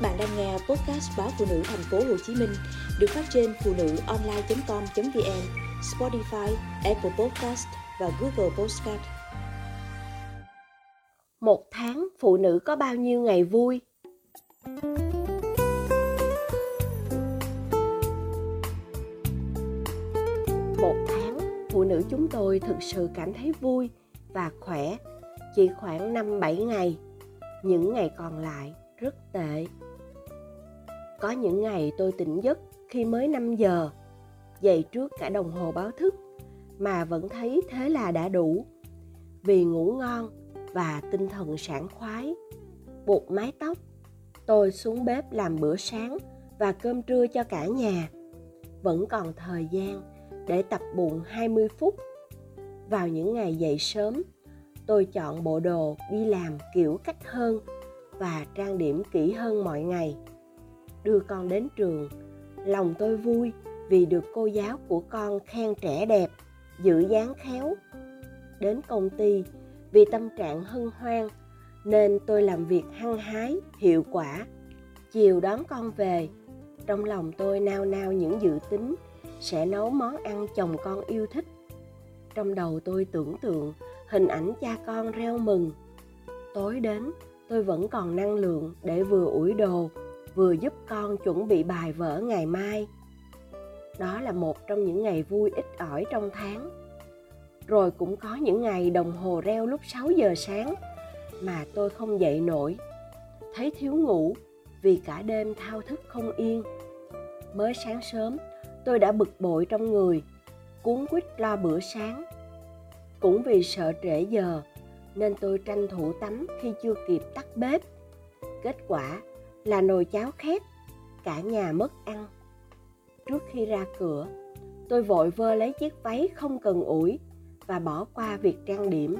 Các bạn đang nghe podcast báo phụ nữ thành phố Hồ Chí Minh được phát trên phụ nữ online.com.vn, Spotify, Apple Podcast và Google Podcast. Một tháng phụ nữ có bao nhiêu ngày vui? Một tháng, phụ nữ chúng tôi thực sự cảm thấy vui và khỏe chỉ khoảng 5-7 ngày. Những ngày còn lại rất tệ. Có những ngày tôi tỉnh giấc khi mới 5 giờ, dậy trước cả đồng hồ báo thức mà vẫn thấy thế là đã đủ. Vì ngủ ngon và tinh thần sảng khoái, buộc mái tóc, tôi xuống bếp làm bữa sáng và cơm trưa cho cả nhà. Vẫn còn thời gian để tập bụng 20 phút. Vào những ngày dậy sớm, tôi chọn bộ đồ đi làm kiểu cách hơn và trang điểm kỹ hơn mọi ngày đưa con đến trường. Lòng tôi vui vì được cô giáo của con khen trẻ đẹp, giữ dáng khéo. Đến công ty, vì tâm trạng hân hoan, nên tôi làm việc hăng hái, hiệu quả. Chiều đón con về, trong lòng tôi nao nao những dự tính, sẽ nấu món ăn chồng con yêu thích. Trong đầu tôi tưởng tượng hình ảnh cha con reo mừng. Tối đến, tôi vẫn còn năng lượng để vừa ủi đồ vừa giúp con chuẩn bị bài vở ngày mai. Đó là một trong những ngày vui ít ỏi trong tháng. Rồi cũng có những ngày đồng hồ reo lúc 6 giờ sáng mà tôi không dậy nổi. Thấy thiếu ngủ vì cả đêm thao thức không yên. Mới sáng sớm, tôi đã bực bội trong người, cuốn quýt lo bữa sáng. Cũng vì sợ trễ giờ, nên tôi tranh thủ tắm khi chưa kịp tắt bếp. Kết quả là nồi cháo khét, cả nhà mất ăn. Trước khi ra cửa, tôi vội vơ lấy chiếc váy không cần ủi và bỏ qua việc trang điểm.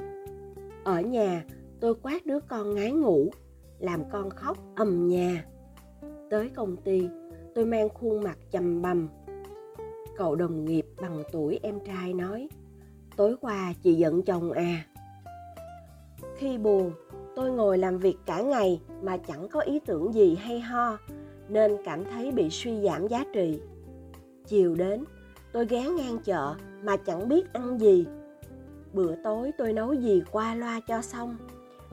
Ở nhà, tôi quát đứa con ngái ngủ, làm con khóc ầm nhà. Tới công ty, tôi mang khuôn mặt chầm bầm. Cậu đồng nghiệp bằng tuổi em trai nói, tối qua chị giận chồng à khi buồn tôi ngồi làm việc cả ngày mà chẳng có ý tưởng gì hay ho, nên cảm thấy bị suy giảm giá trị. Chiều đến, tôi ghé ngang chợ mà chẳng biết ăn gì. Bữa tối tôi nấu gì qua loa cho xong.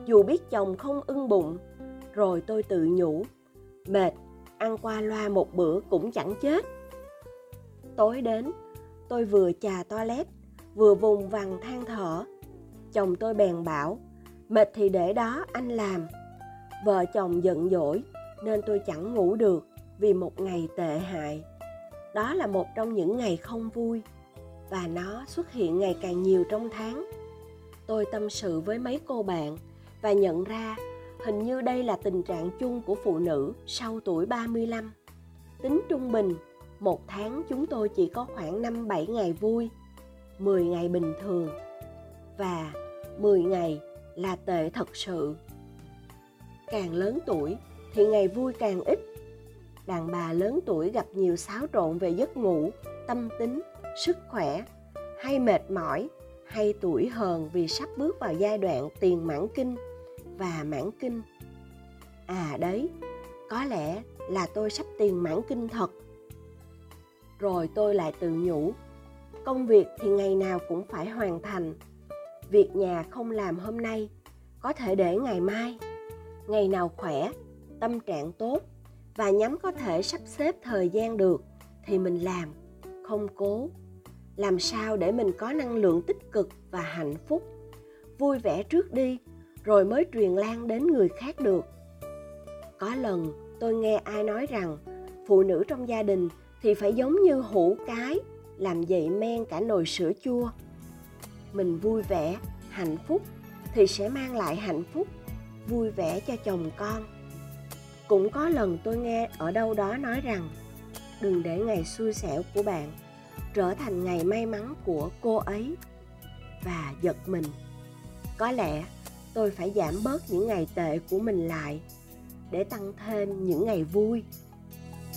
Dù biết chồng không ưng bụng, rồi tôi tự nhủ, mệt, ăn qua loa một bữa cũng chẳng chết. Tối đến, tôi vừa chà toilet, vừa vùng vằng than thở. Chồng tôi bèn bảo mệt thì để đó anh làm. Vợ chồng giận dỗi nên tôi chẳng ngủ được vì một ngày tệ hại. Đó là một trong những ngày không vui và nó xuất hiện ngày càng nhiều trong tháng. Tôi tâm sự với mấy cô bạn và nhận ra hình như đây là tình trạng chung của phụ nữ sau tuổi 35. Tính trung bình, một tháng chúng tôi chỉ có khoảng 5-7 ngày vui, 10 ngày bình thường và 10 ngày là tệ thật sự. Càng lớn tuổi thì ngày vui càng ít. Đàn bà lớn tuổi gặp nhiều xáo trộn về giấc ngủ, tâm tính, sức khỏe, hay mệt mỏi, hay tuổi hờn vì sắp bước vào giai đoạn tiền mãn kinh và mãn kinh. À đấy, có lẽ là tôi sắp tiền mãn kinh thật. Rồi tôi lại tự nhủ, công việc thì ngày nào cũng phải hoàn thành việc nhà không làm hôm nay có thể để ngày mai. Ngày nào khỏe, tâm trạng tốt và nhắm có thể sắp xếp thời gian được thì mình làm, không cố. Làm sao để mình có năng lượng tích cực và hạnh phúc, vui vẻ trước đi rồi mới truyền lan đến người khác được. Có lần tôi nghe ai nói rằng phụ nữ trong gia đình thì phải giống như hũ cái, làm dậy men cả nồi sữa chua mình vui vẻ, hạnh phúc, thì sẽ mang lại hạnh phúc, vui vẻ cho chồng con. Cũng có lần tôi nghe ở đâu đó nói rằng, đừng để ngày xui xẻo của bạn trở thành ngày may mắn của cô ấy và giật mình. Có lẽ tôi phải giảm bớt những ngày tệ của mình lại để tăng thêm những ngày vui.